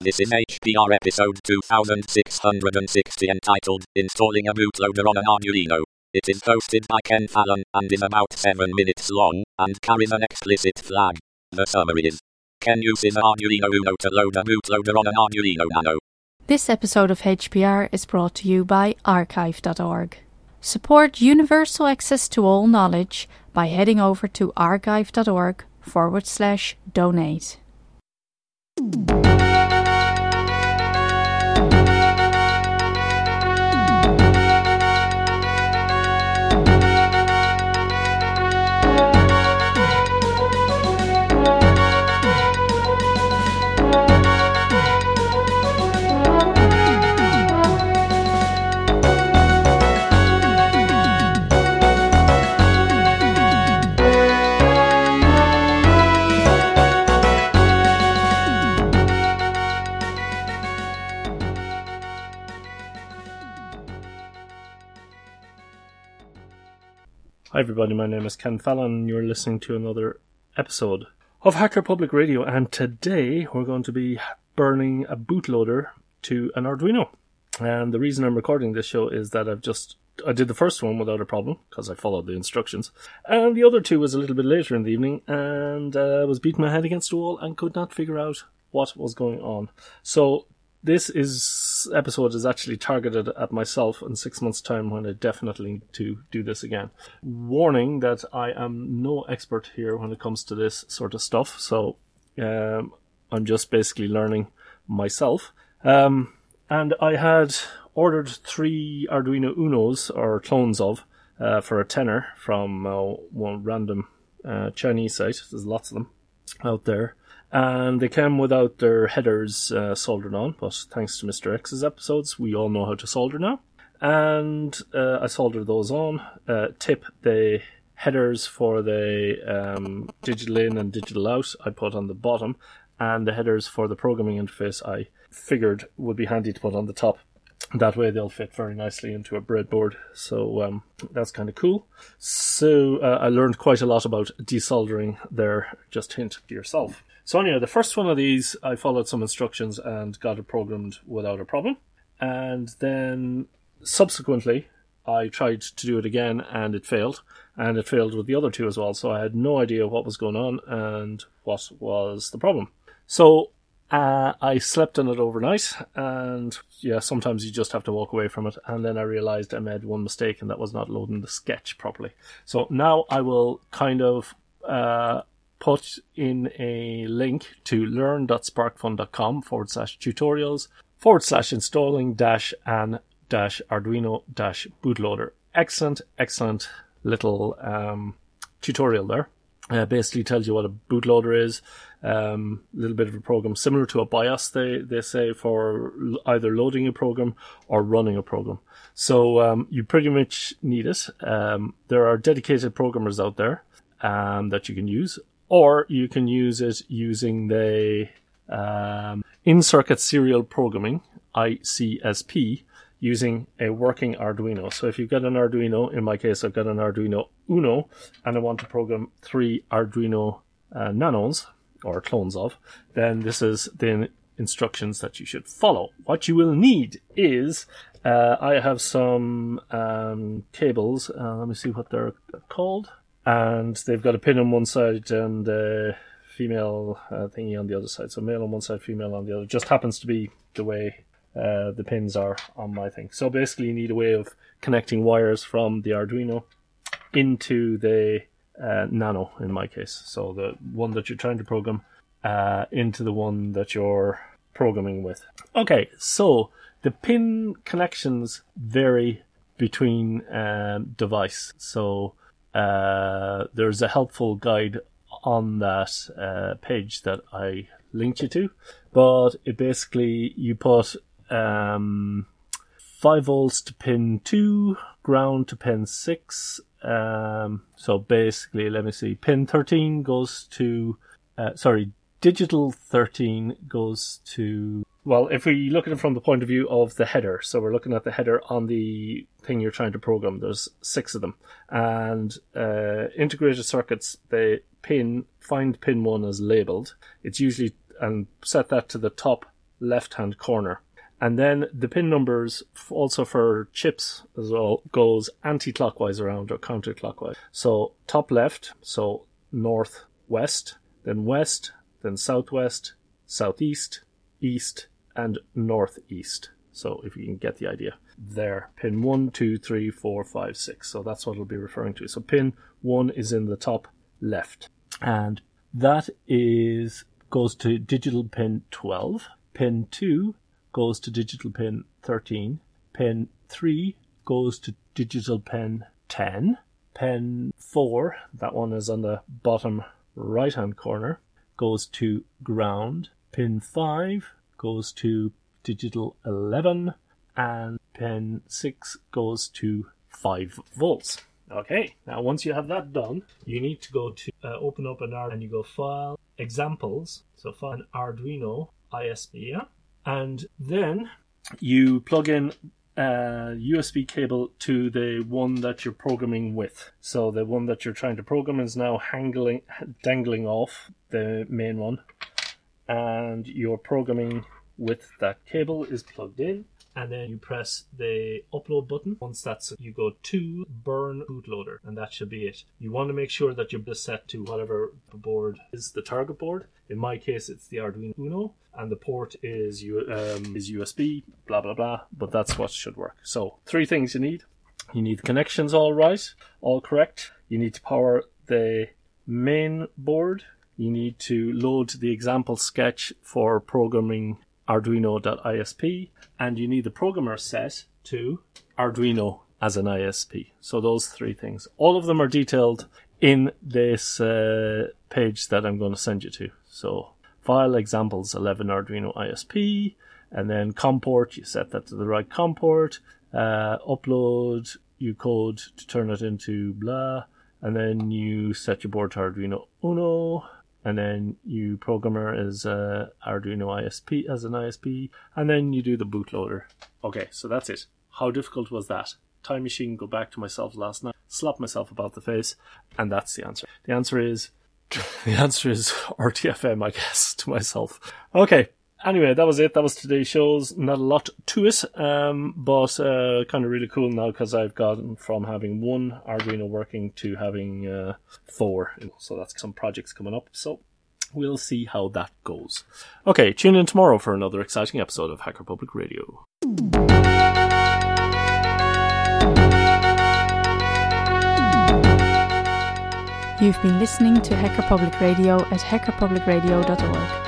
This is HPR episode 2660 entitled Installing a Bootloader on an Arduino. It is hosted by Ken Fallon and is about 7 minutes long and carries an explicit flag. The summary is Ken uses an Arduino Uno to load a bootloader on an Arduino Nano. This episode of HPR is brought to you by archive.org. Support universal access to all knowledge by heading over to archive.org forward slash donate. Hi, everybody. My name is Ken Fallon. You're listening to another episode of Hacker Public Radio, and today we're going to be burning a bootloader to an Arduino. And the reason I'm recording this show is that I've just I did the first one without a problem because I followed the instructions, and the other two was a little bit later in the evening, and uh, was beating my head against the wall and could not figure out what was going on. So this is episode is actually targeted at myself in six months' time when I definitely need to do this again. Warning that I am no expert here when it comes to this sort of stuff, so um, I'm just basically learning myself. Um, and I had ordered three Arduino Unos or clones of uh, for a tenner from uh, one random uh, Chinese site. There's lots of them out there and they came without their headers uh, soldered on. But thanks to Mr. X's episodes, we all know how to solder now. And uh, I soldered those on. Uh, tip the headers for the um, digital in and digital out I put on the bottom, and the headers for the programming interface I figured would be handy to put on the top. That way they'll fit very nicely into a breadboard. So um, that's kind of cool. So uh, I learned quite a lot about desoldering there. Just hint to yourself. So anyway, the first one of these, I followed some instructions and got it programmed without a problem. And then subsequently, I tried to do it again and it failed. And it failed with the other two as well. So I had no idea what was going on and what was the problem. So uh, I slept on it overnight, and yeah, sometimes you just have to walk away from it. And then I realized I made one mistake, and that was not loading the sketch properly. So now I will kind of uh, put in a link to learn.sparkfun.com forward slash tutorials forward slash installing dash an dash Arduino dash bootloader. Excellent, excellent little um, tutorial there. Uh, basically tells you what a bootloader is. A um, little bit of a program similar to a BIOS, they, they say, for either loading a program or running a program. So um, you pretty much need it. Um, there are dedicated programmers out there um, that you can use or you can use it using the um, in-circuit serial programming ICSP using a working Arduino. So if you've got an Arduino, in my case, I've got an Arduino Uno, and I want to program three Arduino uh, Nanos or clones of, then this is the instructions that you should follow. What you will need is uh, I have some um, cables. Uh, let me see what they're called and they've got a pin on one side and a female uh, thingy on the other side. So male on one side, female on the other. Just happens to be the way uh, the pins are on my thing. So basically, you need a way of connecting wires from the Arduino into the uh, Nano, in my case. So the one that you're trying to program uh, into the one that you're programming with. Okay, so the pin connections vary between um, device. So uh, there's a helpful guide on that uh, page that I linked you to, but it basically you put um, five volts to pin two, ground to pin six. Um, so basically, let me see, pin thirteen goes to, uh, sorry, digital thirteen goes to well, if we look at it from the point of view of the header, so we're looking at the header on the thing you're trying to program. There's six of them, and uh, integrated circuits they pin find pin one as labeled. It's usually and set that to the top left hand corner. And then the pin numbers also for chips as well goes anti-clockwise around or counterclockwise. So top left, so north west, then west, then southwest, southeast, east, and northeast. So if you can get the idea there, pin one, two, three, four, five, six. So that's what it'll be referring to. So pin one is in the top left, and that is goes to digital pin 12. Pin 2 goes to digital pin 13. Pin 3 goes to digital pin 10. Pin 4, that one is on the bottom right hand corner, goes to ground. Pin 5 goes to digital 11. And pin 6 goes to 5 volts. Okay, now once you have that done, you need to go to uh, open up an R and you go File, Examples. So find Arduino ISP, yeah? and then you plug in a USB cable to the one that you're programming with. So the one that you're trying to program is now hangling, dangling off the main one, and your programming with that cable is plugged in and then you press the upload button. Once that's you go to burn bootloader, and that should be it. You want to make sure that you're set to whatever board is the target board. In my case, it's the Arduino Uno, and the port is um, is USB. Blah blah blah. But that's what should work. So three things you need. You need connections all right, all correct. You need to power the main board. You need to load the example sketch for programming arduino.isp and you need the programmer set to Arduino as an ISP. So those three things. All of them are detailed in this uh, page that I'm going to send you to. So file examples 11 Arduino ISP and then COM port, you set that to the right COM port. Uh, upload you code to turn it into blah and then you set your board to Arduino Uno and then you programmer as uh, Arduino ISP as an ISP, and then you do the bootloader. Okay, so that's it. How difficult was that? Time machine, go back to myself last night, slap myself about the face, and that's the answer. The answer is the answer is RTFM, I guess, to myself. Okay, anyway, that was it. That was today's shows. Not a lot to it, um, but uh, kind of really cool now because I've gotten from having one Arduino working to having uh, four. So that's some projects coming up. So we'll see how that goes. Okay, tune in tomorrow for another exciting episode of Hacker Public Radio. You've been listening to Hacker Public Radio at hackerpublicradio.org.